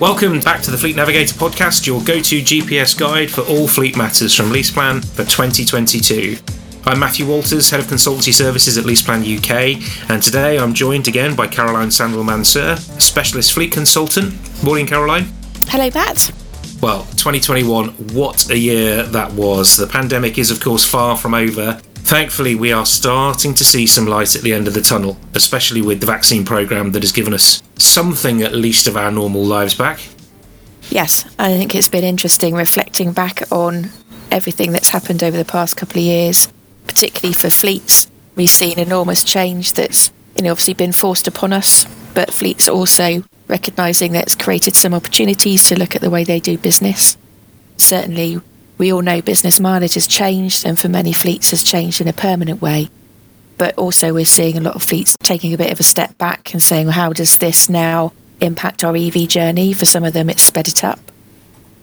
Welcome back to the Fleet Navigator podcast, your go to GPS guide for all fleet matters from LeasePlan for 2022. I'm Matthew Walters, Head of Consultancy Services at LeasePlan UK, and today I'm joined again by Caroline Sandwell Mansur, Specialist Fleet Consultant. Morning, Caroline. Hello, Matt. Well, 2021, what a year that was. The pandemic is, of course, far from over. Thankfully, we are starting to see some light at the end of the tunnel, especially with the vaccine programme that has given us something at least of our normal lives back. Yes, I think it's been interesting reflecting back on everything that's happened over the past couple of years, particularly for fleets. We've seen enormous change that's you know, obviously been forced upon us, but fleets also recognising that it's created some opportunities to look at the way they do business. Certainly, we all know business mileage has changed, and for many fleets has changed in a permanent way. But also, we're seeing a lot of fleets taking a bit of a step back and saying, well, how does this now impact our EV journey? For some of them, it's sped it up.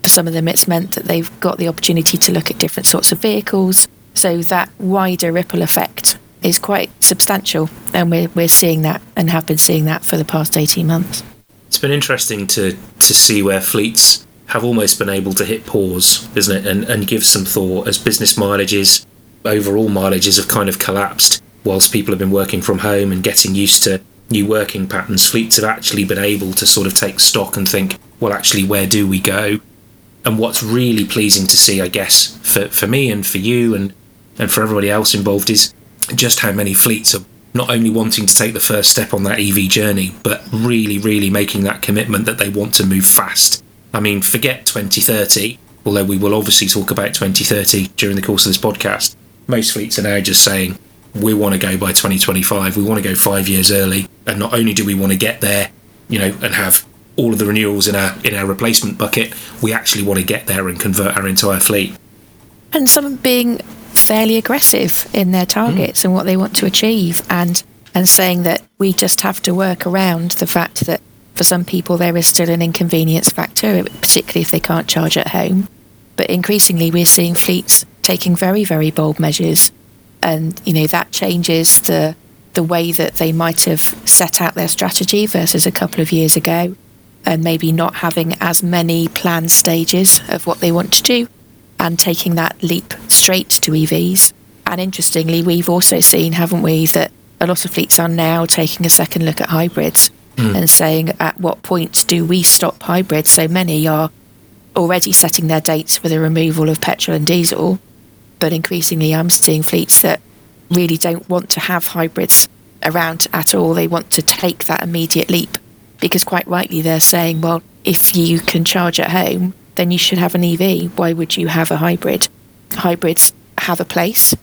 For some of them, it's meant that they've got the opportunity to look at different sorts of vehicles. So that wider ripple effect is quite substantial, and we're, we're seeing that and have been seeing that for the past 18 months. It's been interesting to, to see where fleets have almost been able to hit pause, isn't it, and, and give some thought as business mileages, overall mileages have kind of collapsed whilst people have been working from home and getting used to new working patterns. Fleets have actually been able to sort of take stock and think, well, actually, where do we go? And what's really pleasing to see, I guess, for, for me and for you and, and for everybody else involved is just how many fleets are not only wanting to take the first step on that EV journey, but really, really making that commitment that they want to move fast I mean, forget 2030, although we will obviously talk about 2030 during the course of this podcast. Most fleets are now just saying, we want to go by 2025, we want to go five years early. And not only do we want to get there, you know, and have all of the renewals in our in our replacement bucket, we actually want to get there and convert our entire fleet. And some being fairly aggressive in their targets mm. and what they want to achieve and and saying that we just have to work around the fact that for some people, there is still an inconvenience factor, particularly if they can't charge at home. But increasingly, we're seeing fleets taking very, very bold measures, and you know that changes the the way that they might have set out their strategy versus a couple of years ago, and maybe not having as many planned stages of what they want to do, and taking that leap straight to EVs. And interestingly, we've also seen, haven't we, that a lot of fleets are now taking a second look at hybrids mm. and saying at what point do we stop hybrids? So many are already setting their dates for the removal of petrol and diesel, but increasingly I'm seeing fleets that really don't want to have hybrids around at all. They want to take that immediate leap because quite rightly they're saying, well, if you can charge at home, then you should have an EV. Why would you have a hybrid? Hybrids have a place,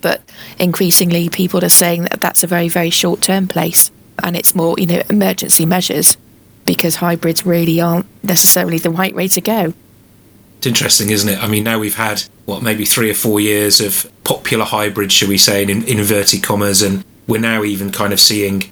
but increasingly people are saying that that's a very, very short term place and it's more, you know, emergency measures because hybrids really aren't necessarily the right way to go. It's interesting, isn't it? I mean, now we've had, what, maybe three or four years of popular hybrids, shall we say, in, in inverted commas, and we're now even kind of seeing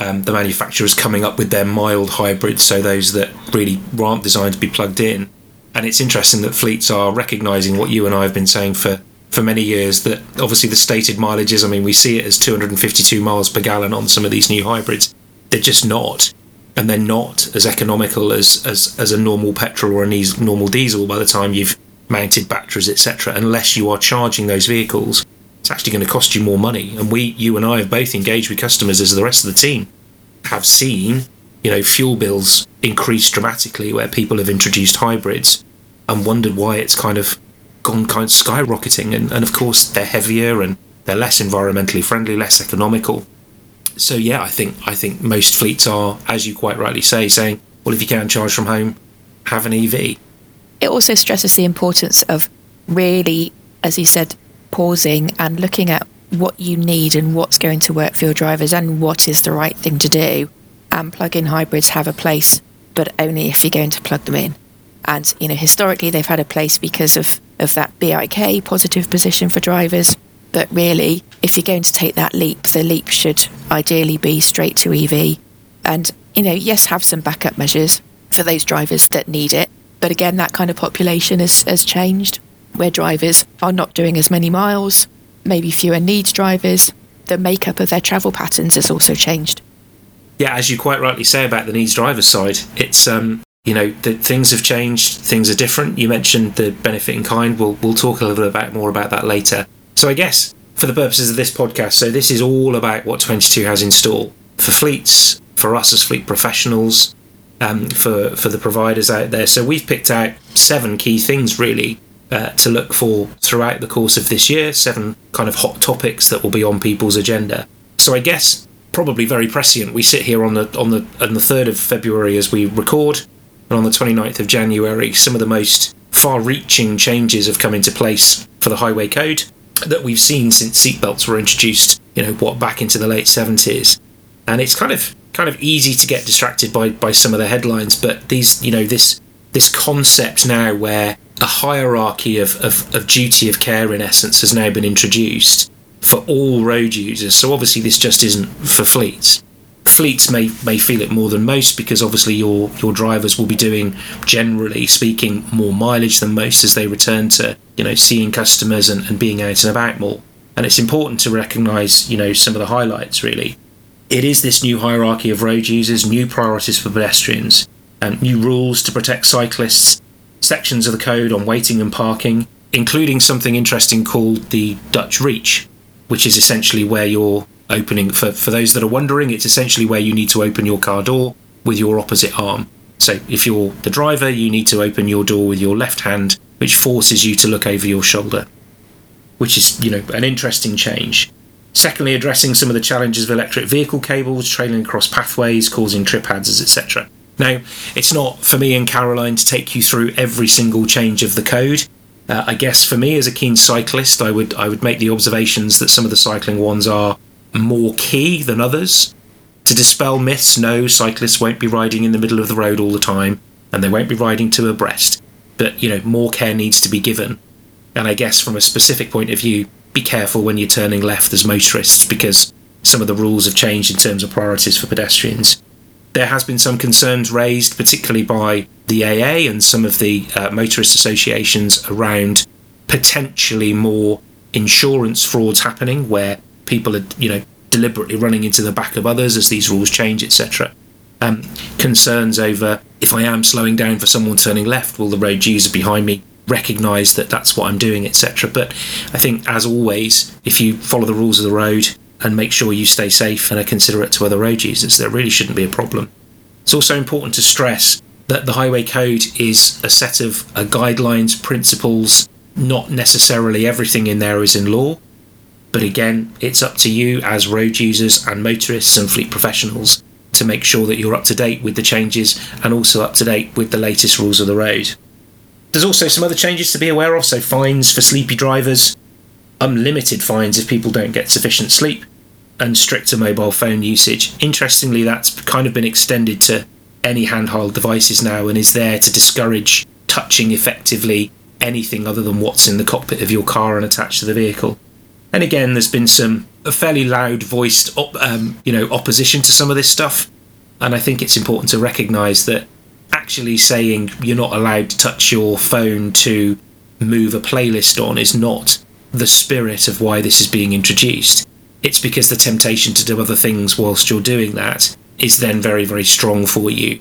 um, the manufacturers coming up with their mild hybrids, so those that really aren't designed to be plugged in. And it's interesting that fleets are recognising what you and I have been saying for for many years that obviously the stated mileages, I mean, we see it as 252 miles per gallon on some of these new hybrids. They're just not. And they're not as economical as, as, as a normal petrol or a normal diesel by the time you've mounted batteries, etc. Unless you are charging those vehicles, it's actually going to cost you more money. And we, you and I, have both engaged with customers as the rest of the team have seen, you know, fuel bills increase dramatically where people have introduced hybrids and wondered why it's kind of gone kind of skyrocketing, and, and of course they're heavier and they're less environmentally friendly, less economical. So yeah, I think I think most fleets are, as you quite rightly say, saying, well, if you can charge from home, have an EV. It also stresses the importance of really, as you said, pausing and looking at what you need and what's going to work for your drivers and what is the right thing to do. And plug-in hybrids have a place, but only if you're going to plug them in. And you know, historically they've had a place because of of that BIK positive position for drivers. But really, if you're going to take that leap, the leap should ideally be straight to EV. And, you know, yes, have some backup measures for those drivers that need it. But again, that kind of population has, has changed where drivers are not doing as many miles, maybe fewer needs drivers. The makeup of their travel patterns has also changed. Yeah, as you quite rightly say about the needs driver side, it's um, you know, that things have changed, things are different. You mentioned the benefit in kind. We'll we'll talk a little bit more about that later. So I guess for the purposes of this podcast, so this is all about what 22 has in store for fleets, for us as fleet professionals, um, for for the providers out there. So we've picked out seven key things really uh, to look for throughout the course of this year. Seven kind of hot topics that will be on people's agenda. So I guess probably very prescient. We sit here on the on the on the third of February as we record, and on the 29th of January, some of the most far-reaching changes have come into place for the highway code that we've seen since seatbelts were introduced. You know what back into the late 70s, and it's kind of kind of easy to get distracted by by some of the headlines. But these, you know, this this concept now where a hierarchy of, of, of duty of care in essence has now been introduced for all road users. So obviously this just isn't for fleets. Fleets may may feel it more than most because obviously your your drivers will be doing generally speaking more mileage than most as they return to you know seeing customers and, and being out and about more. And it's important to recognise you know some of the highlights really it is this new hierarchy of road users, new priorities for pedestrians, and new rules to protect cyclists, sections of the code on waiting and parking, including something interesting called the Dutch Reach, which is essentially where you're opening, for, for those that are wondering, it's essentially where you need to open your car door with your opposite arm. So if you're the driver, you need to open your door with your left hand, which forces you to look over your shoulder, which is, you know, an interesting change. Secondly, addressing some of the challenges of electric vehicle cables trailing across pathways, causing trip hazards, etc. Now, it's not for me and Caroline to take you through every single change of the code. Uh, I guess for me as a keen cyclist, I would I would make the observations that some of the cycling ones are more key than others. To dispel myths, no, cyclists won't be riding in the middle of the road all the time, and they won't be riding to abreast. But you know, more care needs two be given. And I guess from a specific point of view, be careful when you're turning left as motorists because some of the rules have changed in terms of priorities for pedestrians. There has been some concerns raised, particularly by the AA and some of the uh, motorist associations, around potentially more insurance frauds happening, where people are, you know, deliberately running into the back of others as these rules change, etc. Um, concerns over if I am slowing down for someone turning left, will the road user behind me recognize that that's what I'm doing, etc. But I think, as always, if you follow the rules of the road and make sure you stay safe and are considerate to other road users, there really shouldn't be a problem. It's also important to stress that the Highway Code is a set of uh, guidelines, principles, not necessarily everything in there is in law. But again, it's up to you as road users and motorists and fleet professionals to make sure that you're up to date with the changes and also up to date with the latest rules of the road. There's also some other changes to be aware of, so fines for sleepy drivers, unlimited fines if people don't get sufficient sleep, and stricter mobile phone usage. Interestingly, that's kind of been extended to any handheld devices now and is there to discourage touching effectively anything other than what's in the cockpit of your car and attached to the vehicle. And again, there's been some fairly loud voiced, op- um, you know, opposition to some of this stuff. And I think it's important to recognise that actually saying you're not allowed to touch your phone to move a playlist on is not the spirit of why this is being introduced. It's because the temptation to do other things whilst you're doing that is then very, very strong for you.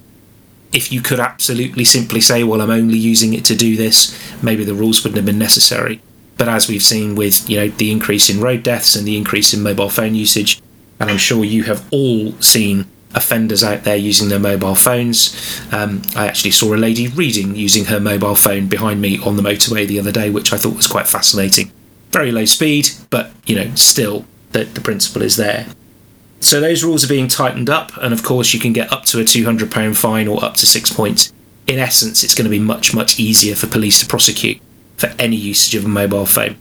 If you could absolutely simply say, well, I'm only using it to do this, maybe the rules wouldn't have been necessary. But as we've seen with, you know, the increase in road deaths and the increase in mobile phone usage, and I'm sure you have all seen offenders out there using their mobile phones. Um, I actually saw a lady reading using her mobile phone behind me on the motorway the other day, which I thought was quite fascinating. Very low speed, but you know, still the, the principle is there. So those rules are being tightened up, and of course, you can get up to a £200 fine or up to six points. In essence, it's going to be much, much easier for police to prosecute for any usage of a mobile phone.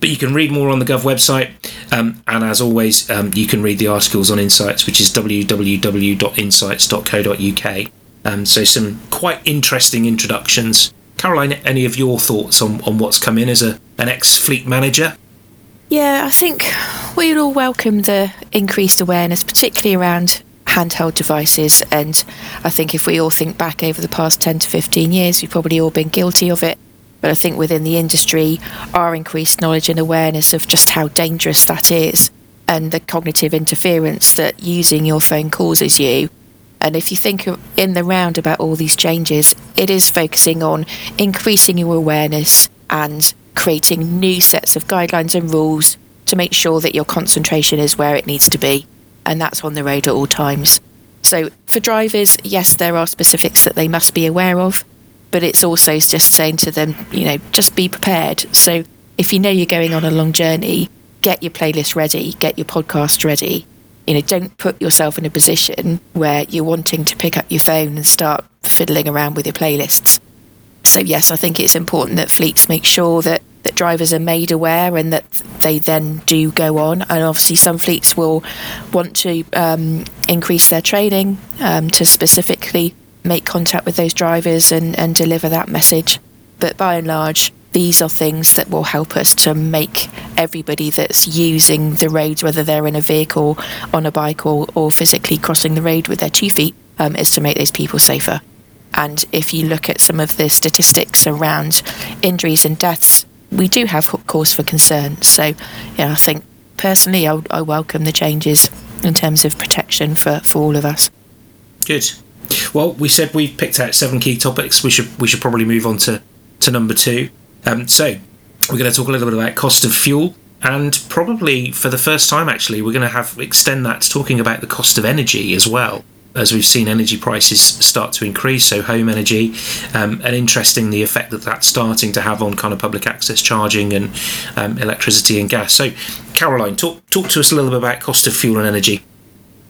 But you can read more on the Gov website, um, and as always, um, you can read the articles on Insights, which is www.insights.co.uk. Um, so, some quite interesting introductions. Caroline, any of your thoughts on, on what's come in as a, an ex fleet manager? Yeah, I think we'd all welcome the increased awareness, particularly around handheld devices. And I think if we all think back over the past 10 to 15 years, we've probably all been guilty of it. But I think within the industry, our increased knowledge and awareness of just how dangerous that is and the cognitive interference that using your phone causes you And if you think in the round about all these changes, it is focusing on increasing your awareness and creating new sets of guidelines and rules to make sure that your concentration is where it needs to be. And that's on the road at all times. So for drivers, yes, there are specifics that they must be aware of, but it's also just saying to them, you know, just be prepared. So if you know you're going on a long journey, get your playlist ready, get your podcast ready. You know, don't put yourself in a position where you're wanting to pick up your phone and start fiddling around with your playlists. So yes, I think it's important that fleets make sure that that drivers are made aware and that they then do go on. And obviously, some fleets will want to um, increase their training um, to specifically make contact with those drivers and, and deliver that message. But by and large, these are things that will help us to make everybody that's using the roads, whether they're in a vehicle, on a bike, or, or physically crossing the road with their two feet, um, is to make those people safer. And if you look at some of the statistics around injuries and deaths, we do have cause for concern. So, yeah, I think personally, I, I welcome the changes in terms of protection for, for all of us. Good. Well, we said we've picked out seven key topics. We should we should probably move on to, to number two. Um, so we're going to talk a little bit about cost of fuel, and probably for the first time, actually, we're going to have extend that to talking about the cost of energy as well. As we've seen energy prices start to increase, so home energy, um, and interesting the effect that that's starting to have on kind of public access charging and um, electricity and gas. So, Caroline, talk talk to us a little bit about cost of fuel and energy.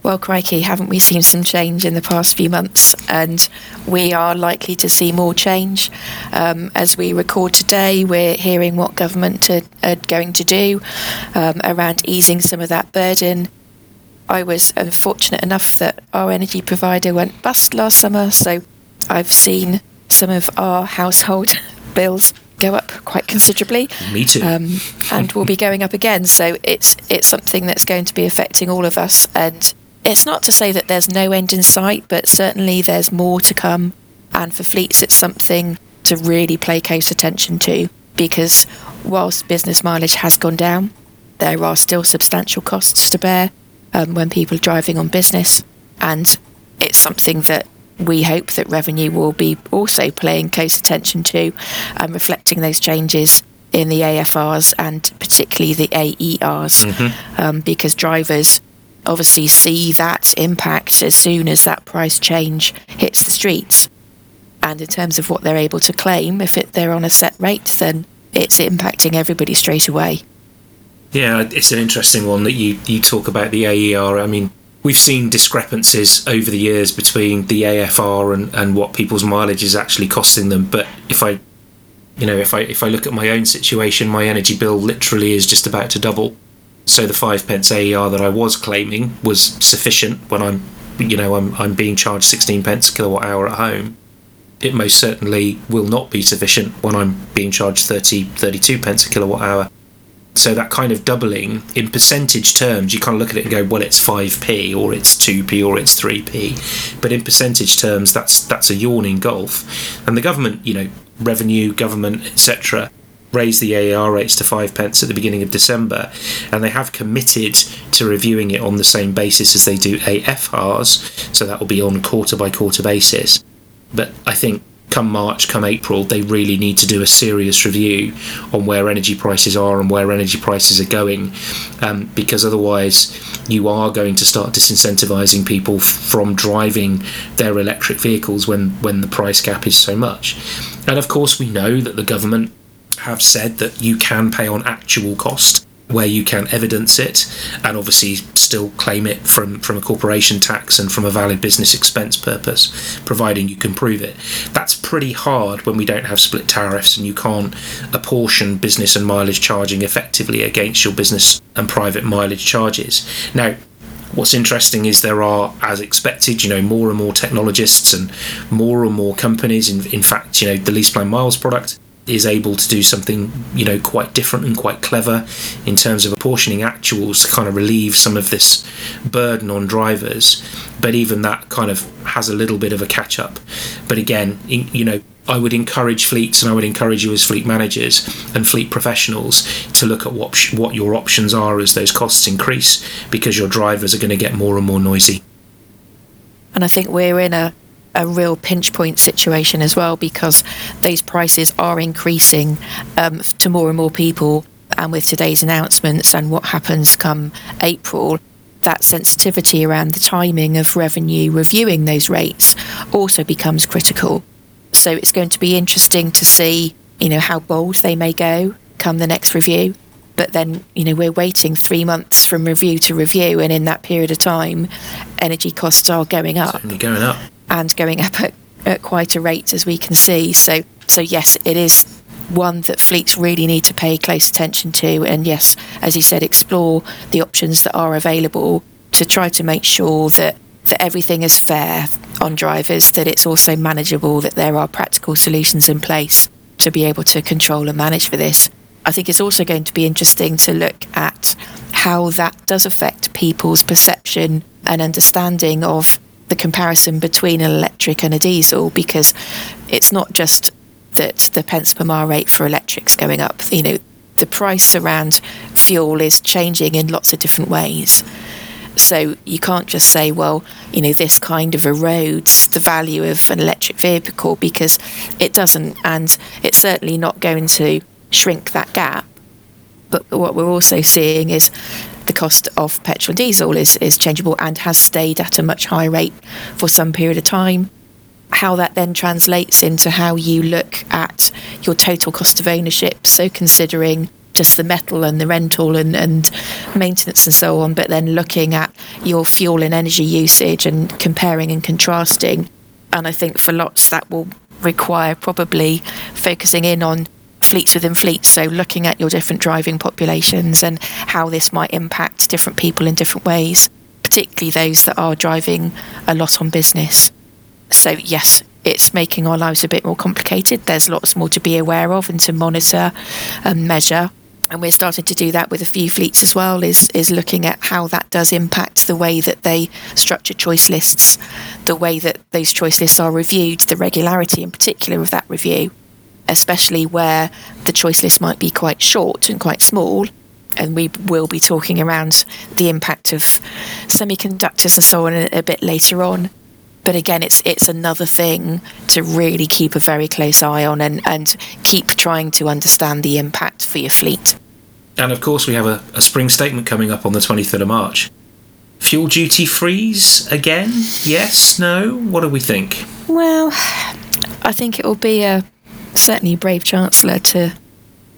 Well, crikey, haven't we seen some change in the past few months? And we are likely to see more change. Um, as we record today, we're hearing what government are, are going to do um, around easing some of that burden. I was unfortunate enough that our energy provider went bust last summer, so I've seen some of our household bills go up quite considerably. Me too. Um, and will be going up again. So it's it's something that's going to be affecting all of us. And it's not to say that there's no end in sight, but certainly there's more to come. And for fleets, it's something to really pay close attention to because whilst business mileage has gone down, there are still substantial costs to bear um, when people are driving on business. And it's something that we hope that revenue will be also paying close attention to and reflecting those changes in the AFRs and particularly the AERs mm-hmm. um, because drivers obviously see that impact as soon as that price change hits the streets. And in terms of what they're able to claim, if it, they're on a set rate, then it's impacting everybody straight away. Yeah, it's an interesting one that you, you talk about the AER. I mean, we've seen discrepancies over the years between the AFR and, and what people's mileage is actually costing them. But if I, you know, if I if I look at my own situation, my energy bill literally is just about to double so the five pence AER that I was claiming was sufficient when I'm, you know, I'm, I'm being charged 16 pence a kilowatt hour at home. It most certainly will not be sufficient when I'm being charged 30, 32 pence a kilowatt hour. So that kind of doubling in percentage terms, you kind of look at it and go, well, it's 5p or it's 2p or it's 3p. But in percentage terms, that's that's a yawning gulf. And the government, you know, revenue, government, etc., raised the AER rates to five pence at the beginning of December, and they have committed to reviewing it on the same basis as they do AFRs, so that will be on quarter by quarter basis. But I think come March, come April, they really need to do a serious review on where energy prices are and where energy prices are going, um, because otherwise you are going to start disincentivizing people from driving their electric vehicles when, when the price gap is so much. And of course, we know that the government have said that you can pay on actual cost where you can evidence it and obviously still claim it from, from a corporation tax and from a valid business expense purpose, providing you can prove it. That's pretty hard when we don't have split tariffs and you can't apportion business and mileage charging effectively against your business and private mileage charges. Now, what's interesting is there are, as expected, you know, more and more technologists and more and more companies. In, in fact, you know, the LeasePlan Miles product is able to do something you know quite different and quite clever in terms of apportioning actuals to kind of relieve some of this burden on drivers. But even that kind of has a little bit of a catch up but again you know I would encourage fleets and I would encourage you as fleet managers and fleet professionals to look at what what your options are as those costs increase because your drivers are going to get more and more noisy. And I think we're in a, a real pinch point situation as well because those prices are increasing um, to more and more people. And with today's announcements and what happens come April, that sensitivity around the timing of revenue reviewing those rates also becomes critical. So it's going to be interesting to see, you know, how bold they may go come the next review. But then, you know, we're waiting three months from review to review, and in that period of time, energy costs are going up. Certainly going up. And going up at, at quite a rate, as we can see. So, so yes, it is one that fleets really need to pay close attention to. And yes, as you said, explore the options that are available to try to make sure that, that everything is fair on drivers, that it's also manageable, that there are practical solutions in place to be able to control and manage for this. I think it's also going to be interesting to look at how that does affect people's perception and understanding of the comparison between an electric and a diesel because it's not just that the pence per mile rate for electrics going up. You know, the price around fuel is changing in lots of different ways. So you can't just say, well, you know, this kind of erodes the value of an electric vehicle because it doesn't, and it's certainly not going to shrink that gap. But what we're also seeing is the cost of petrol and diesel is, is changeable and has stayed at a much higher rate for some period of time. How that then translates into how you look at your total cost of ownership. So, considering just the metal and the rental and, and maintenance and so on, but then looking at your fuel and energy usage and comparing and contrasting. And I think for lots that will require probably focusing in on fleets within fleets. So looking at your different driving populations and how this might impact different people in different ways, particularly those that are driving a lot on business. So yes, it's making our lives a bit more complicated. There's lots more to be aware of and to monitor and measure and we're starting to do that with a few fleets as well is is looking at how that does impact the way that they structure choice lists the way that those choice lists are reviewed the regularity in particular of that review especially where the choice list might be quite short and quite small and we will be talking around the impact of semiconductors and so on a, a bit later on but again, it's it's another thing to really keep a very close eye on and, and keep trying to understand the impact for your fleet. And of course, we have a, a spring statement coming up on the 23rd of March. Fuel duty freeze again? Yes? No? What do we think? Well, I think it will be a certainly brave chancellor to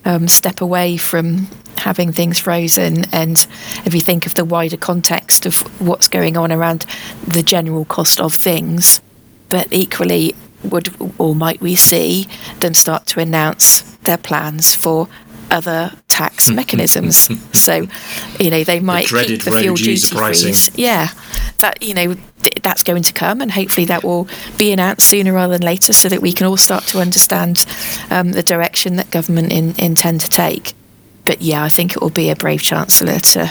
um, step away from having things frozen. And if you think of the wider context of what's going on around the general cost of things, but equally, would or might we see them start to announce their plans for other tax mechanisms? so, you know, they might the keep the fuel duty freeze. Yeah, that you know that's going to come, and hopefully that will be announced sooner rather than later, so that we can all start to understand um, the direction that government in, intend to take but yeah, I think it will be a brave chancellor to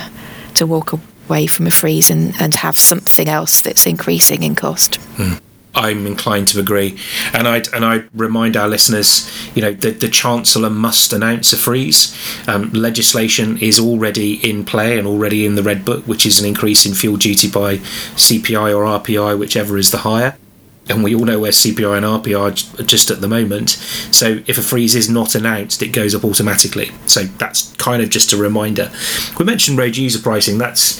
to walk away from a freeze and, and have something else that's increasing in cost. Hmm. I'm inclined to agree, and I and I remind our listeners, you know, that the Chancellor must announce a freeze. Um, legislation is already in play and already in the Red Book, which is an increase in fuel duty by CPI or RPI, whichever is the higher and we all know where CPI and RPI are just at the moment. So if a freeze is not announced, it goes up automatically. So that's kind of just a reminder. We mentioned road user pricing. That's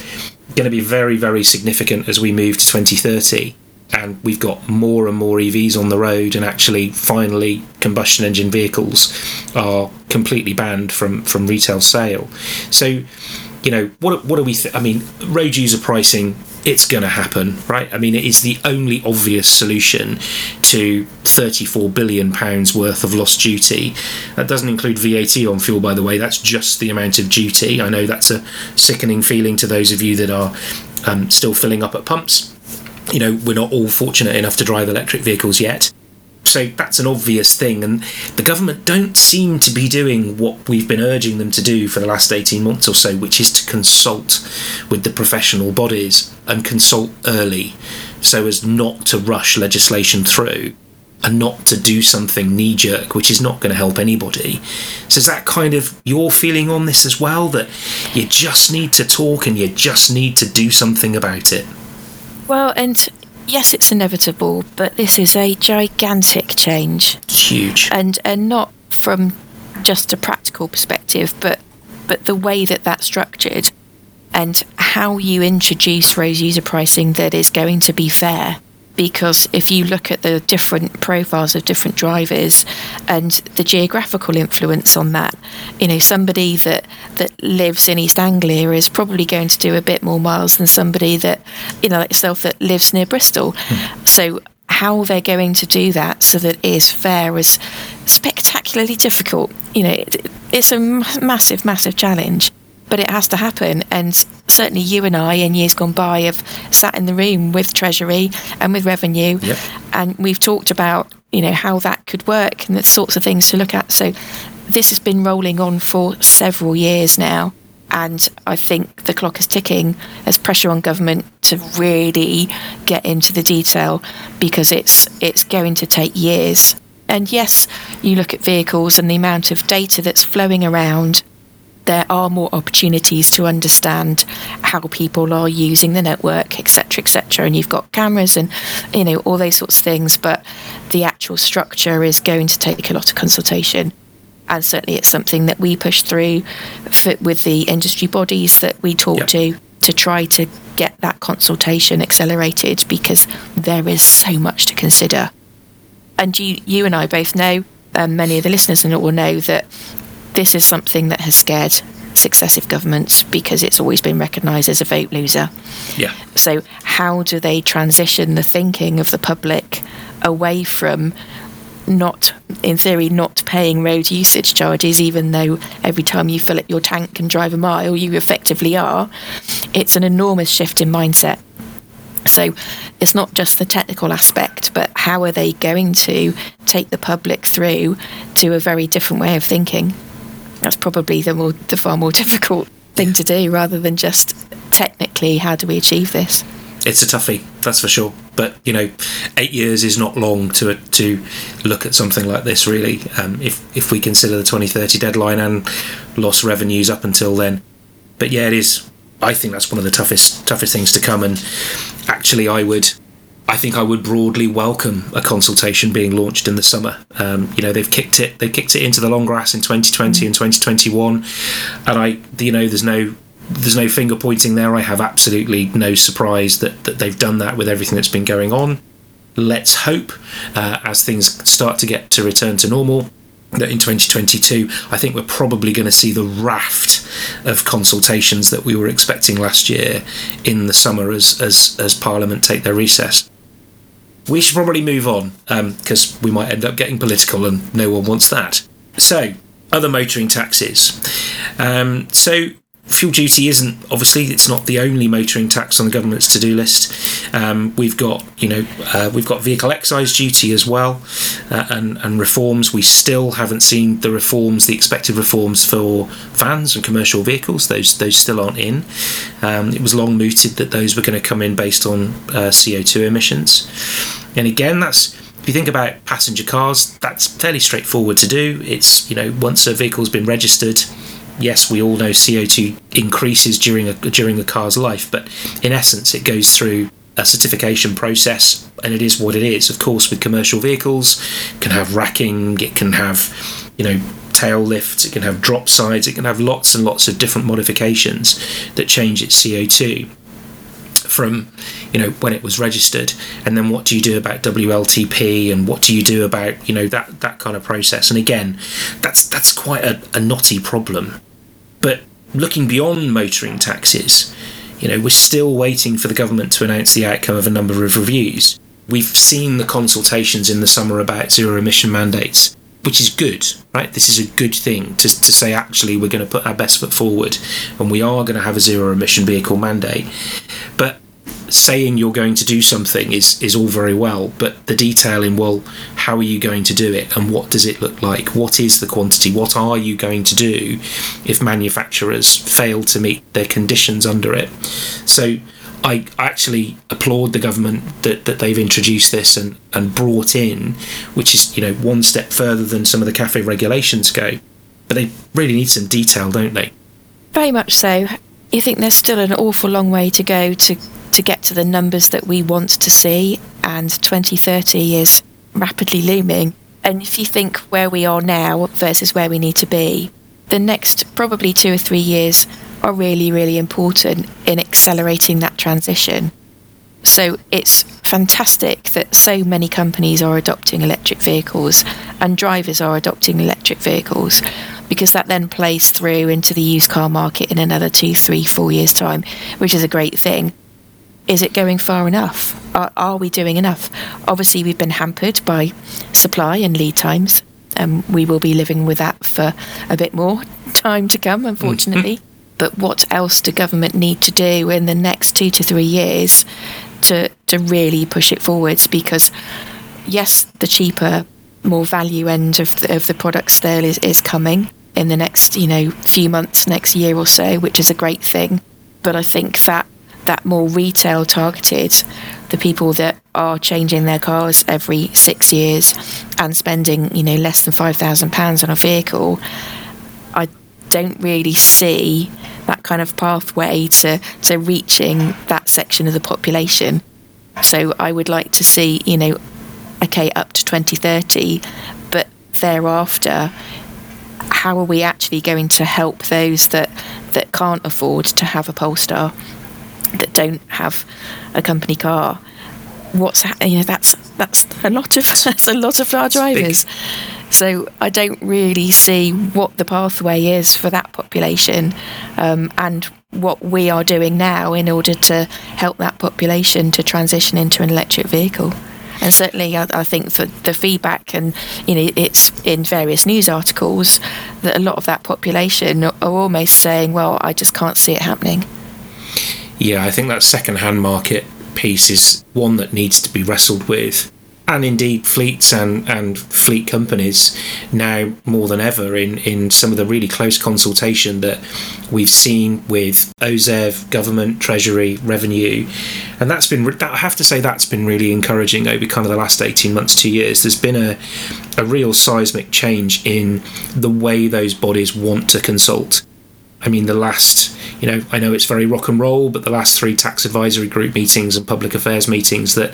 going to be very, very significant as we move to 2030. And we've got more and more EVs on the road, and actually, finally, combustion engine vehicles are completely banned from, from retail sale. So, you know, what what do we? Th- I mean, road user pricing it's going to happen, right? I mean, it is the only obvious solution to 34 billion pounds worth of lost duty. That doesn't include VAT on fuel, by the way. That's just the amount of duty. I know that's a sickening feeling to those of you that are um, still filling up at pumps. You know, we're not all fortunate enough to drive electric vehicles yet. So that's an obvious thing, and the government don't seem to be doing what we've been urging them to do for the last 18 months or so, which is to consult with the professional bodies and consult early so as not to rush legislation through and not to do something knee jerk, which is not going to help anybody. So, is that kind of your feeling on this as well? That you just need to talk and you just need to do something about it? Well, and yes, it's inevitable, but this is a gigantic change. Huge. And and not from just a practical perspective, but but the way that that's structured and how you introduce road user pricing that is going to be fair. Because if you look at the different profiles of different drivers and the geographical influence on that, you know, somebody that that lives in East Anglia is probably going to do a bit more miles than somebody that, you know, like yourself that lives near Bristol. Mm. So how they're going to do that so that it is fair is spectacularly difficult. You know, it, it's a massive, massive challenge but it has to happen. And certainly, you and I, in years gone by, have sat in the room with Treasury and with Revenue, yep. and we've talked about you know how that could work and the sorts of things to look at. So this has been rolling on for several years now. And I think the clock is ticking. There's pressure on government to really get into the detail because it's it's going to take years. And yes, you look at vehicles and the amount of data that's flowing around there are more opportunities to understand how people are using the network, etc., etc. And you've got cameras and you know all those sorts of things, but the actual structure is going to take a lot of consultation. And certainly, it's something that we push through with the industry bodies that we talk yep. to to try to get that consultation accelerated because there is so much to consider. And you, you and I both know, um, many of the listeners and it will know that this is something that has scared successive governments because it's always been recognised as a vote loser. Yeah. So, how do they transition the thinking of the public away from not, in theory, not paying road usage charges, even though every time you fill up your tank and drive a mile, you effectively are? It's an enormous shift in mindset. So, it's not just the technical aspect, but how are they going to take the public through to a very different way of thinking? That's probably the more the far more difficult thing to do rather than just technically how do we achieve this. It's a toughie, that's for sure. But you know, eight years is not long to to look at something like this. Really, um, if if we consider the 2030 deadline and lost revenues up until then. But yeah, it is. I think that's one of the toughest toughest things to come. And actually, I would I think I would broadly welcome a consultation being launched in the summer. Um, you know, they've kicked it, they kicked it into the long grass in 2020 mm. and 2021, and I, you know, there's no, there's no finger pointing there. I have absolutely no surprise that that they've done that with everything that's been going on. Let's hope, uh, as things start to get to return to normal, that in 2022, I think we're probably going to see the raft of consultations that we were expecting last year in the summer as as, as Parliament take their recess we should probably move on because um, we might end up getting political and no one wants that. So, other motoring taxes. Um, so, fuel duty isn't obviously it's not the only motoring tax on the government's to-do list. Um, we've got you know uh, we've got vehicle excise duty as well, uh, and and reforms. We still haven't seen the reforms, the expected reforms for vans and commercial vehicles. Those those still aren't in. Um, it was long mooted that those were going to come in based on uh, CO2 emissions. And again, that's if you think about passenger cars, that's fairly straightforward to do. It's you know once a vehicle's been registered, yes, we all know CO2 increases during a during a car's life, but in essence, it goes through a certification process, and it is what it is. Of course, with commercial vehicles, it can have racking, it can have you know tail lifts, it can have drop sides, it can have lots and lots of different modifications that change its CO2 from you know when it was registered. And then what do you do about WLTP and what do you do about you know that that kind of process? And again that's that's quite a, a knotty problem looking beyond motoring taxes you know we're still waiting for the government to announce the outcome of a number of reviews we've seen the consultations in the summer about zero emission mandates which is good, right? This is a good thing to, to say actually we're going to put our best foot forward and we are going to have a zero emission vehicle mandate. But saying you're going to do something is is all very well, but the detail in well, how are you going to do it and what does it look like? What is the quantity? What are you going to do if manufacturers fail to meet their conditions under it? So I actually applaud the government that, that they've introduced this and, and brought in, which is, you know, one step further than some of the CAFE regulations go. But they really need some detail, don't they? Very much so. You think there's still an awful long way to go to to get to the numbers that we want to see, and 2030 is rapidly looming. And if you think where we are now versus where we need to be, the next probably two or three years are really, really important in accelerating that transition. So it's fantastic that so many companies are adopting electric vehicles and drivers are adopting electric vehicles because that then plays through into the used car market in another two, three, four years' time, which is a great thing. Is it going far enough? Are, are we doing enough? Obviously, we've been hampered by supply and lead times. and we will be living with that for a bit more time to come, mm-hmm. unfortunately. but what else do government need to do in the next two to three years to to really push it forwards? Because yes, the cheaper, more value end of the, of the product still is, is coming in the next you know few months, next year or so, which is a great thing. But I think that that more retail targeted, the people that are changing their cars every six years and spending you know less than five thousand pounds on a vehicle, I don't really see that kind of pathway to, to reaching that section of the population. So I would like to see, you know, okay, up to 2030, but thereafter, how are we actually going to help those that, that can't afford to have a Polestar, that don't have a company car? What's you know that's that's a lot of that's a lot of our drivers. So I don't really see what the pathway is for that population um, and what we are doing now in order to help that population to transition into an electric vehicle. And certainly, I, I think that the feedback, and you know, it's in various news articles that a lot of that population are almost saying, "Well, I just can't see it happening." Yeah, I think that second-hand market piece is one that needs to be wrestled with and indeed fleets and, and fleet companies now more than ever in, in some of the really close consultation that we've seen with OZEV, government, treasury, revenue. And that's been, that, I have to say, that's been really encouraging over kind of the last 18 months, two years. There's been a, a real seismic change in the way those bodies want to consult. I mean, the last, you know, I know it's very rock and roll, but the last three tax advisory group meetings and public affairs meetings that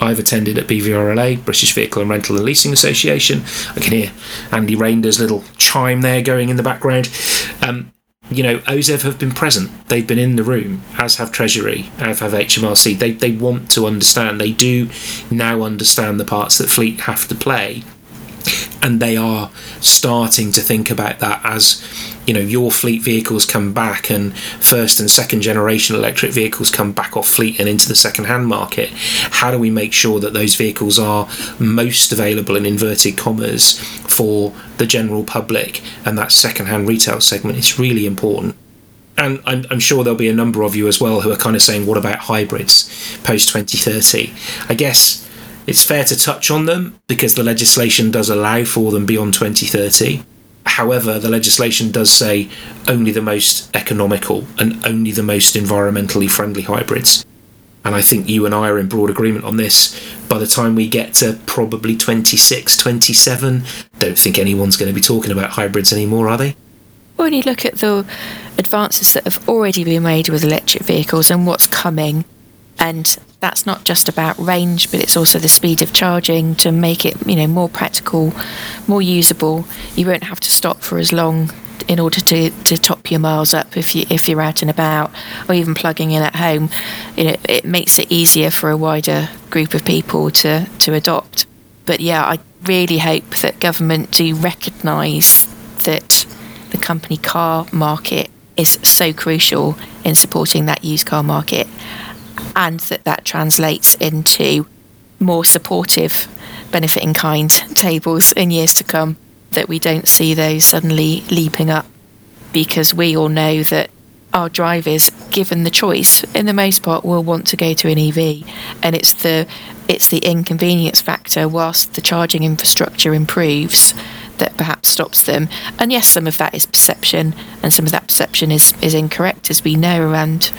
I've attended at BVRLA, British Vehicle and Rental and Leasing Association, I can hear Andy Rainder's little chime there going in the background. Um, you know, OZEV have been present. They've been in the room, as have Treasury, as have HMRC. They, they want to understand. They do now understand the parts that fleet have to play. And they are starting to think about that as you know your fleet vehicles come back and first and second generation electric vehicles come back off fleet and into the second hand market how do we make sure that those vehicles are most available in inverted commas for the general public and that second hand retail segment is really important and I'm, I'm, sure there'll be a number of you as well who are kind of saying, what about hybrids post 2030? I guess it's fair to touch on them because the legislation does allow for them beyond 2030. However, the legislation does say only the most economical and only the most environmentally friendly hybrids. And I think you and I are in broad agreement on this. By the time we get to probably 26, 27, don't think anyone's going to be talking about hybrids anymore, are they? When you look at the advances that have already been made with electric vehicles and what's coming, and that's not just about range, but it's also the speed of charging to make it, you know, more practical, more usable. You won't have to stop for as long in order to, to top your miles up if you if you're out and about or even plugging in at home. You know, it makes it easier for a wider group of people to, to adopt. But yeah, I really hope that government do recognise that the company car market is so crucial in supporting that used car market and that that translates into more supportive benefit in kind tables in years to come, that we don't see those suddenly leaping up. Because we all know that our drivers, given the choice, in the most part, will want to go to an EV, and it's the it's the inconvenience factor whilst the charging infrastructure improves that perhaps stops them. And yes, some of that is perception, and some of that perception is is incorrect, as we know around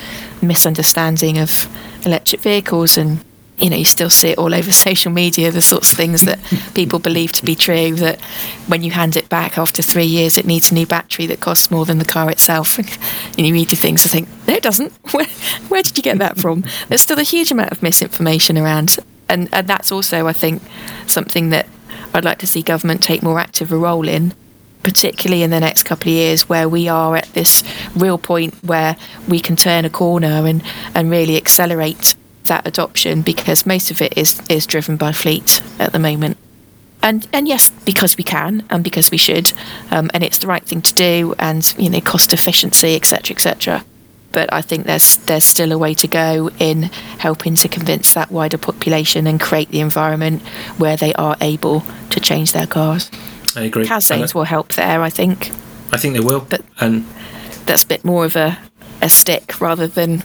misunderstanding of electric vehicles and you know, you still see it all over social media, the sorts of things that people believe to be true, that when you hand it back after three years, it needs a new battery that costs more than the car itself. And you read the things and think, no, it doesn't. Where, where did you get that from? There's still a huge amount of misinformation around. And, and that's also, I think, something that I'd like to see government take more active a role in particularly in the next couple of years where we are at this real point where we can turn a corner and, and really accelerate that adoption because most of it is is driven by fleet at the moment. And and yes, because we can and because we should, um, and it's the right thing to do, and you know cost efficiency, etc., etc. But I think there's there's still a way to go in helping to convince that wider population and create the environment where they are able to change their cars. I agree. CAZ zones will help there, I think. I think they will, but and that's a bit more of a a stick rather than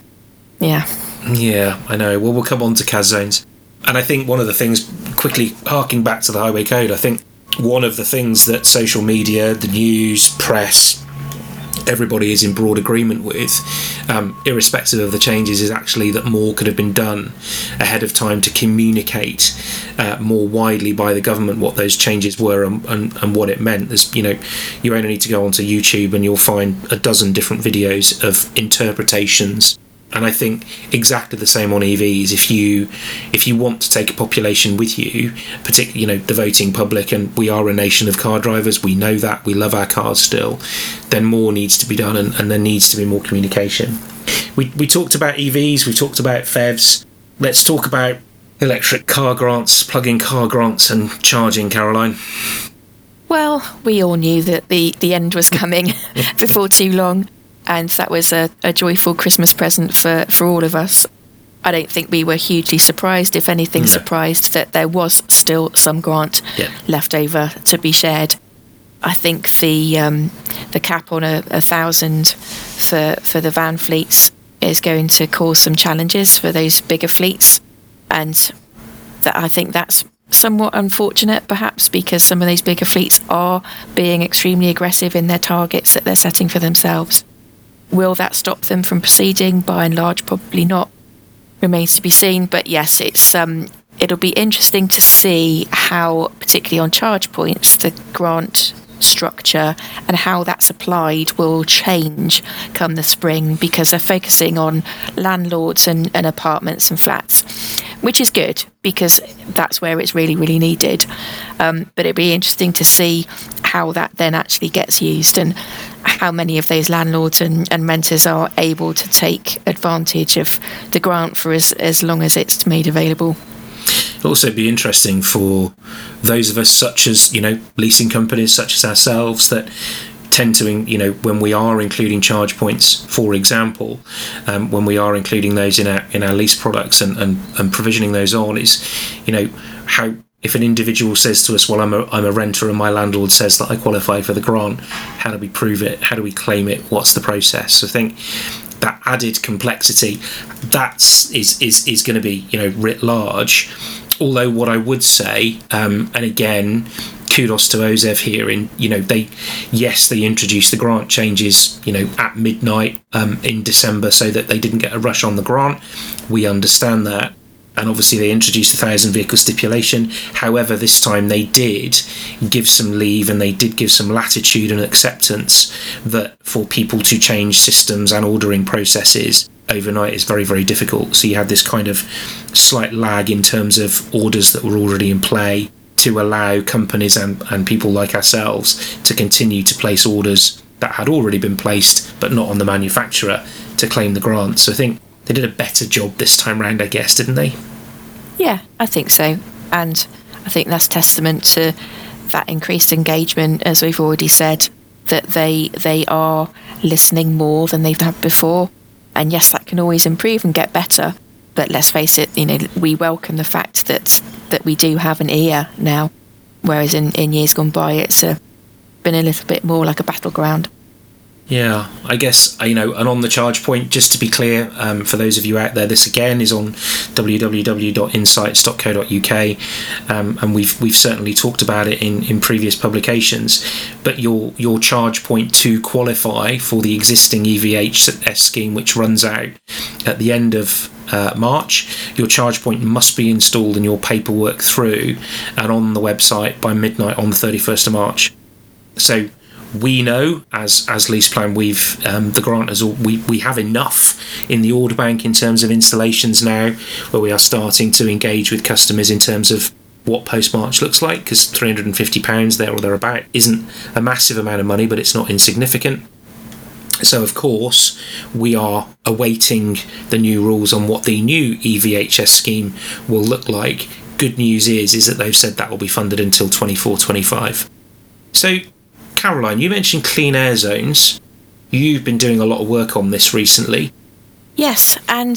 yeah. Yeah, I know. Well, we'll come on to CAZ zones. And I think one of the things, quickly harking back to the highway code, I think one of the things that social media, the news, press, everybody is in broad agreement with, um, irrespective of the changes, is actually that more could have been done ahead of time to communicate uh, more widely by the government what those changes were and, and, and, what it meant. There's, you know, you only need to go onto YouTube and you'll find a dozen different videos of interpretations and I think exactly the same on EVs. If you if you want to take a population with you, particularly you know the voting public, and we are a nation of car drivers, we know that we love our cars still. Then more needs to be done, and, and there needs to be more communication. We we talked about EVs, we talked about PHEVs. Let's talk about electric car grants, plug-in car grants, and charging. Caroline. Well, we all knew that the, the end was coming before too long and that was a, a joyful Christmas present for, for all of us. I don't think we were hugely surprised, if anything, no. surprised that there was still some grant yeah. left over to be shared. I think the um, the cap on a, a, thousand for for the van fleets is going to cause some challenges for those bigger fleets, and that I think that's somewhat unfortunate, perhaps because some of those bigger fleets are being extremely aggressive in their targets that they're setting for themselves. Will that stop them from proceeding? By and large, probably not. Remains to be seen. But yes, it's um, it'll be interesting to see how, particularly on charge points, the grant structure and how that's applied will change come the spring because they're focusing on landlords and, and apartments and flats, which is good because that's where it's really, really needed. Um, but it'd be interesting to see how that then actually gets used and how many of those landlords and, and renters are able to take advantage of the grant for as, as long as it's made available. It'll also be interesting for those of us, such as you know, leasing companies such as ourselves, that tend to, you know, when we are including charge points, for example, um, when we are including those in our in our lease products and, and, and provisioning those on, is you know how if an individual says to us, "Well, I'm a I'm a renter, and my landlord says that I qualify for the grant," how do we prove it? How do we claim it? What's the process? So I think that added complexity that's is is is going to be you know writ large. Although what I would say, um, and again, kudos to OZEV here. In you know they, yes, they introduced the grant changes you know at midnight um, in December so that they didn't get a rush on the grant. We understand that and obviously they introduced the thousand vehicle stipulation. However, this time they did give some leave and they did give some latitude and acceptance that for people to change systems and ordering processes overnight is very, very difficult. So you had this kind of slight lag in terms of orders that were already in play to allow companies and, and people like ourselves to continue to place orders that had already been placed but not on the manufacturer to claim the grant. So I think they did a better job this time round, I guess, didn't they? Yeah, I think so. And I think that's testament to that increased engagement, as we've already said, that they they are listening more than they've had before. And yes, that can always improve and get better. But let's face it, you know, we welcome the fact that that we do have an ear now, whereas in, in years gone by, it's a, been a little bit more like a battleground. Yeah, I guess you know, and on the charge point, just to be clear, um, for those of you out there, this again is on www.insights.co.uk, um, and we've we've certainly talked about it in, in previous publications. But your your charge point to qualify for the existing EVHS scheme, which runs out at the end of uh, March, your charge point must be installed and your paperwork through and on the website by midnight on the 31st of March. So we know as as LeasePlan we've um, the grantors we we have enough in the order bank in terms of installations now where we are starting to engage with customers in terms of what post March looks like because 350 pounds there or thereabout isn't a massive amount of money but it's not insignificant. So of course we are awaiting the new rules on what the new EVHS scheme will look like. Good news is is that they've said that will be funded until 24 25 so Caroline, you mentioned clean air zones. You've been doing a lot of work on this recently. Yes, and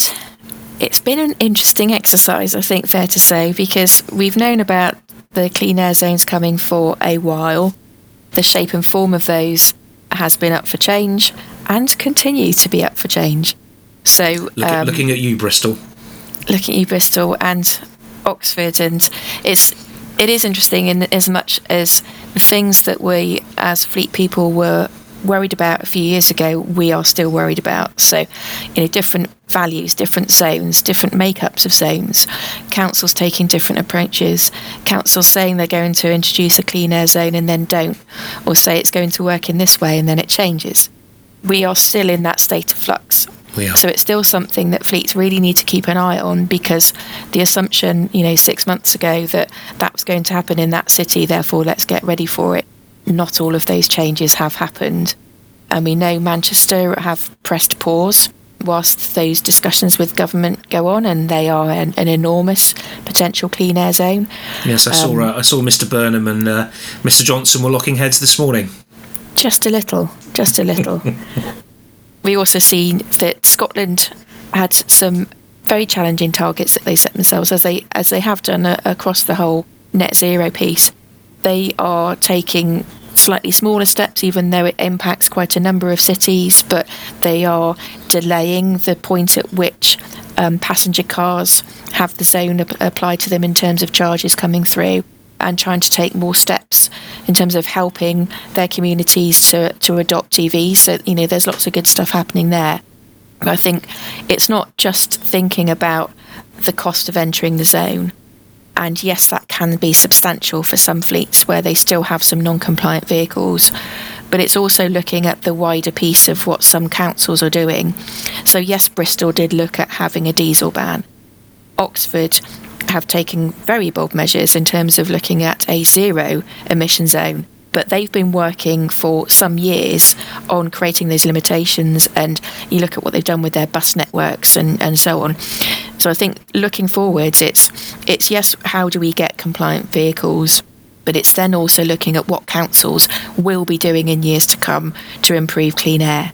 it's been an interesting exercise, I think, fair to say, because we've known about the clean air zones coming for a while. The shape and form of those has been up for change and continues to be up for change. So, Look at, um, looking at you, Bristol. Looking at you, Bristol, and Oxford, and it's it is interesting in as much as the things that we as fleet people were worried about a few years ago, we are still worried about. So, you know, different values, different zones, different makeups of zones, councils taking different approaches, councils saying they're going to introduce a clean air zone and then don't, or say it's going to work in this way and then it changes. We are still in that state of flux. So it's still something that fleets really need to keep an eye on because the assumption, you know, six months ago that that was going to happen in that city, therefore let's get ready for it. Not all of those changes have happened. And we know Manchester have pressed pause whilst those discussions with government go on, and they are an, an enormous potential clean air zone. Yes, I saw. Um, uh, I saw Mr. Burnham and uh, Mr. Johnson were locking heads this morning. Just a little, just a little. we also see that Scotland had some very challenging targets that they set themselves, as they as they have done uh, across the whole net zero piece. They are taking slightly smaller steps, even though it impacts quite a number of cities, but they are delaying the point at which um, passenger cars have the zone applied to them in terms of charges coming through and trying to take more steps in terms of helping their communities to, to adopt EVs. So, you know, there's lots of good stuff happening there. I think it's not just thinking about the cost of entering the zone. And yes, that can be substantial for some fleets where they still have some non compliant vehicles. But it's also looking at the wider piece of what some councils are doing. So, yes, Bristol did look at having a diesel ban. Oxford have taken very bold measures in terms of looking at a zero emission zone. But they've been working for some years on creating those limitations, and you look at what they've done with their bus networks and, and so on. So I think looking forwards, it's it's yes, how do we get compliant vehicles? but it's then also looking at what councils will be doing in years to come to improve clean air.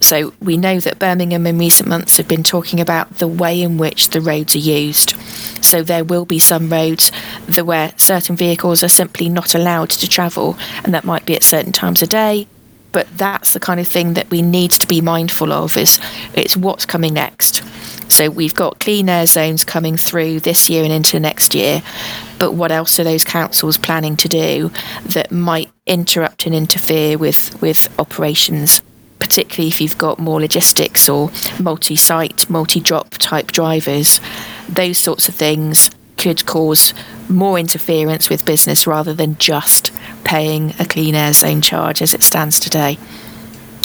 So we know that Birmingham in recent months have been talking about the way in which the roads are used. So there will be some roads that where certain vehicles are simply not allowed to travel, and that might be at certain times of day. But that's the kind of thing that we need to be mindful of. Is it's what's coming next. So we've got clean air zones coming through this year and into next year. But what else are those councils planning to do that might interrupt and interfere with, with operations particularly if you've got more logistics or multi site, multi drop type drivers. Those sorts of things could cause more interference with business rather than just paying a clean air zone charge as it stands today.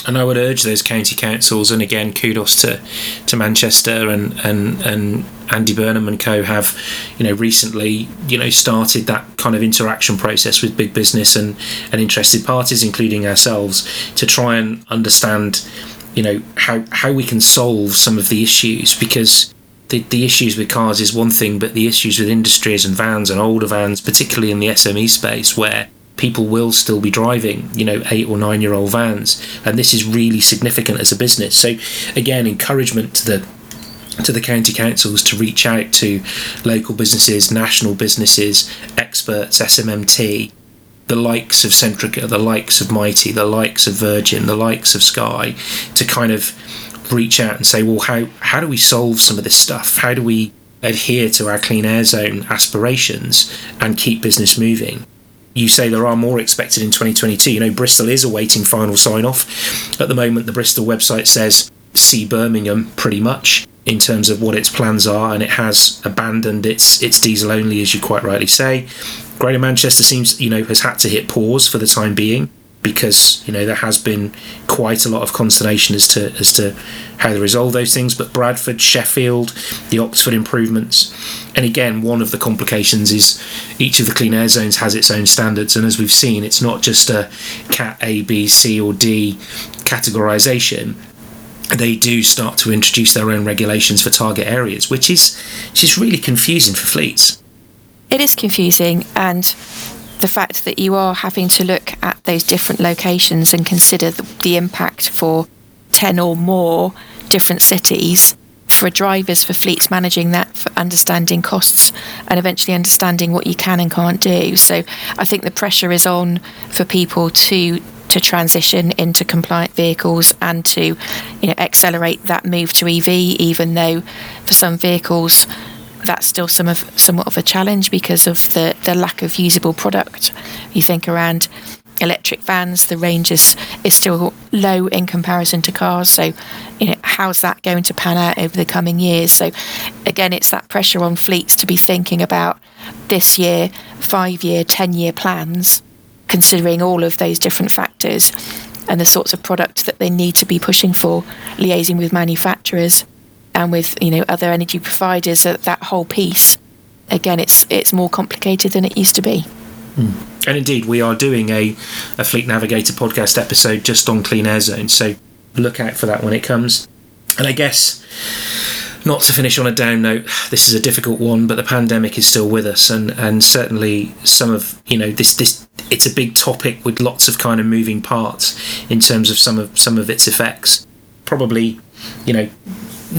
And I would urge those county councils, and again, kudos to, to Manchester and, and, and Andy Burnham and co have, you know, recently, you know, started that kind of interaction process with big business and, and interested parties, including ourselves, to try and understand, you know, how, how we can solve some of the issues. Because the, the issues with cars is one thing, but the issues with industries and vans and older vans, particularly in the SME space, where people will still be driving, you know, eight or nine year old vans, and this is really significant as a business. So, again, encouragement to the to the county councils to reach out to local businesses, national businesses, experts, SMMT, the likes of Centrica, the likes of Mighty, the likes of Virgin, the likes of Sky to kind of reach out and say, well, how, how do we solve some of this stuff? How do we adhere to our clean air zone aspirations and keep business moving? You say there are more expected in 2022. You know, Bristol is awaiting final sign off. At the moment, the Bristol website says see Birmingham pretty much in terms of what its plans are, and it has abandoned its its diesel only, as you quite rightly say. Greater Manchester seems, you know, has had to hit pause for the time being because you know there has been quite a lot of consternation as to as to how they resolve those things. But Bradford, Sheffield, the Oxford improvements, and again, one of the complications is each of the clean air zones has its own standards, and as we've seen, it's not just a Cat A, B, C, or D categorization they do start to introduce their own regulations for target areas, which is which is really confusing for fleets. It is confusing, and the fact that you are having to look at those different locations and consider the, the impact for ten or more different cities for drivers, for fleets managing that, for understanding costs, and eventually understanding what you can and can't do. So I think the pressure is on for people to to transition into compliant vehicles and to you know accelerate that move to EV even though for some vehicles that's still some of somewhat of a challenge because of the, the lack of usable product. You think around electric vans the range is, is still low in comparison to cars. So you know how's that going to pan out over the coming years? So again it's that pressure on fleets to be thinking about this year five year ten year plans considering all of those different factors and the sorts of product that they need to be pushing for, liaising with manufacturers and with you know other energy providers. That that whole piece, again, it's it's more complicated than it used to be. Mm. And indeed, we are doing a, a Fleet Navigator podcast episode just on clean air zones, so look out for that when it comes. And I guess not to finish on a down note, this is a difficult one, but the pandemic is still with us, and and certainly some of you know this this it's a big topic with lots of kind of moving parts in terms of some of some of its effects. Probably, you know,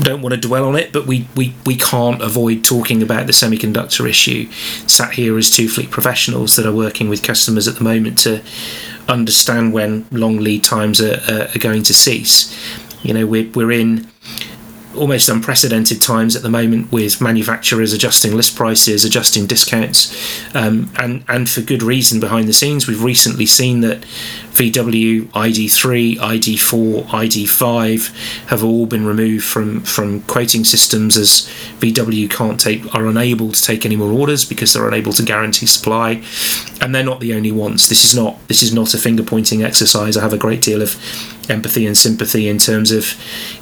don't want to dwell on it, but we, we, we can't avoid talking about the semiconductor issue. Sat here as two fleet professionals that are working with customers at the moment to understand when long lead times are, are going to cease. You know, we're, we're in almost unprecedented times at the moment with manufacturers adjusting list prices, adjusting discounts, um, and and for good reason behind the scenes. We've recently seen that VW ID3, ID4, ID5 have all been removed from from quoting systems as VW can't take are unable to take any more orders because they're unable to guarantee supply, and they're not the only ones. This is not this is not a finger pointing exercise. I have a great deal of empathy and sympathy in terms of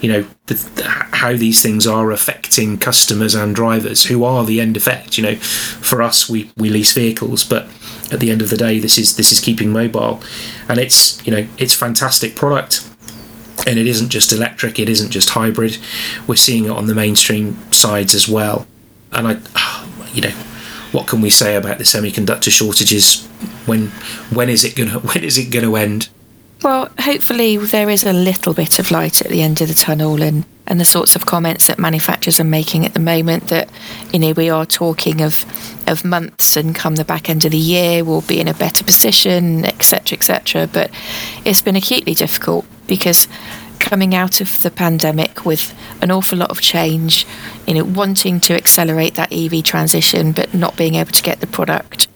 you know the, how these things are affecting customers and drivers who are the end effect. You know for us we we lease vehicles but at the end of the day this is this is keeping mobile. And it's you know it's fantastic product. And it isn't just electric. It isn't just hybrid. We're seeing it on the mainstream sides as well. And i you know what can we say about the semiconductor shortages when when is it to when is it to end well, hopefully there is a little bit of light at the end of the tunnel and, and the sorts of comments that manufacturers are making at the moment that, you know, we are talking of of months and come the back end of the year we'll be in a better position, etc., etc. But it's been acutely difficult because coming out of the pandemic with an awful lot of change, you know, wanting to accelerate that EV transition but not being able to get the product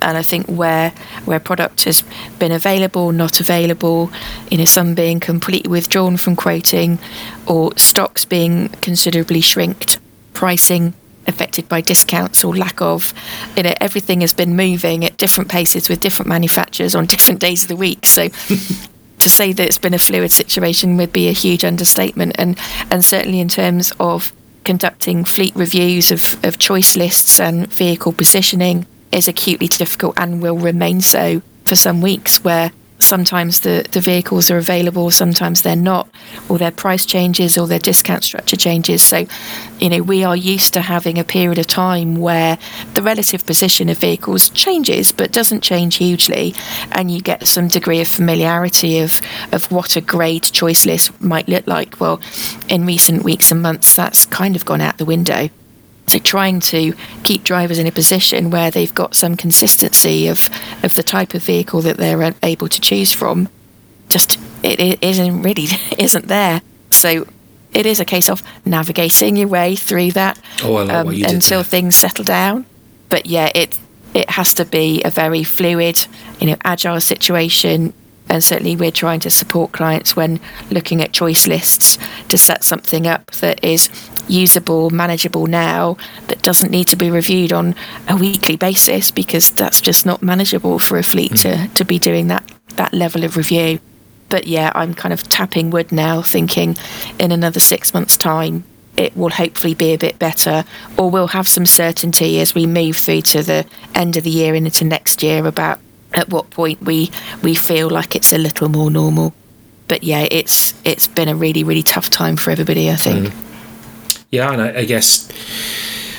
and I think where where product has been available, not available, you know, some being completely withdrawn from quoting, or stocks being considerably shrinked, pricing affected by discounts or lack of, you know, everything has been moving at different paces with different manufacturers on different days of the week. So. To say that it's been a fluid situation would be a huge understatement, and and certainly in terms of conducting fleet reviews of, of choice lists and vehicle positioning, is acutely difficult and will remain so for some weeks where sometimes the, the vehicles are available, sometimes they're not, or their price changes or their discount structure changes. So, you know, we are used to having a period of time where the relative position of vehicles changes but doesn't change hugely, and you get some degree of familiarity of, of what a grade choice list might look like. Well, in recent weeks and months, that's kind of gone out the window. So trying to keep drivers in a position where they've got some consistency of, of the type of vehicle that they're able to choose from, just it, it isn't really isn't there. So it is a case of navigating your way through that oh, um, until things settle down. But yeah, it it has to be a very fluid, you know, agile situation. And certainly, we're trying to support clients when looking at choice lists to set something up that is usable, manageable now, that doesn't need to be reviewed on a weekly basis because that's just not manageable for a fleet mm. to, to be doing that, that level of review. But yeah, I'm kind of tapping wood now, thinking in another six months' time, it will hopefully be a bit better, or we'll have some certainty as we move through to the end of the year and into next year about at what point we we feel like it's a little more normal. But yeah, it's it's been a really really tough time for everybody. I think. Mm. Yeah, and I, I guess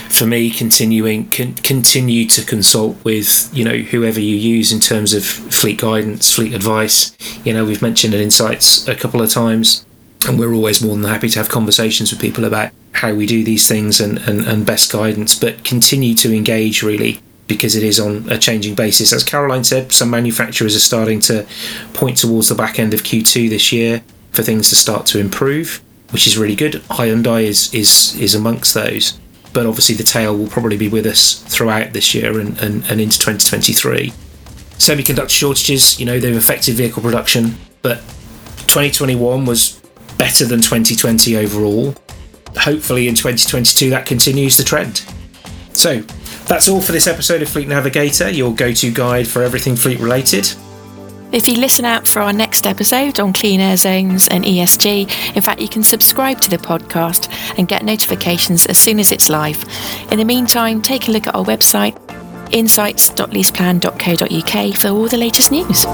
for me, continuing con- continue to consult with you know whoever you use in terms of fleet guidance, fleet advice. You know, we've mentioned at Insights a couple of times, and we're always more than happy to have conversations with people about how we do these things and, and, and best guidance. But continue to engage really because it is on a changing basis. As Caroline said, some manufacturers are starting to point towards the back end of Q2 this year for things to start to improve, which is really good. Hyundai is is is amongst those but obviously the tail will probably be with us throughout this year and, and, and into 2023. Semiconductor shortages, you know, they've affected vehicle production, but 2021 was better than 2020 overall. Hopefully in 2022 that continues the trend. So that's all for this episode of Fleet Navigator, your go to guide for everything fleet related. If you listen out for our next episode on clean air zones and ESG, in fact, you can subscribe to the podcast and get notifications as soon as it's live. In the meantime, take a look at our website, insights.leaseplan.co.uk for all the latest news.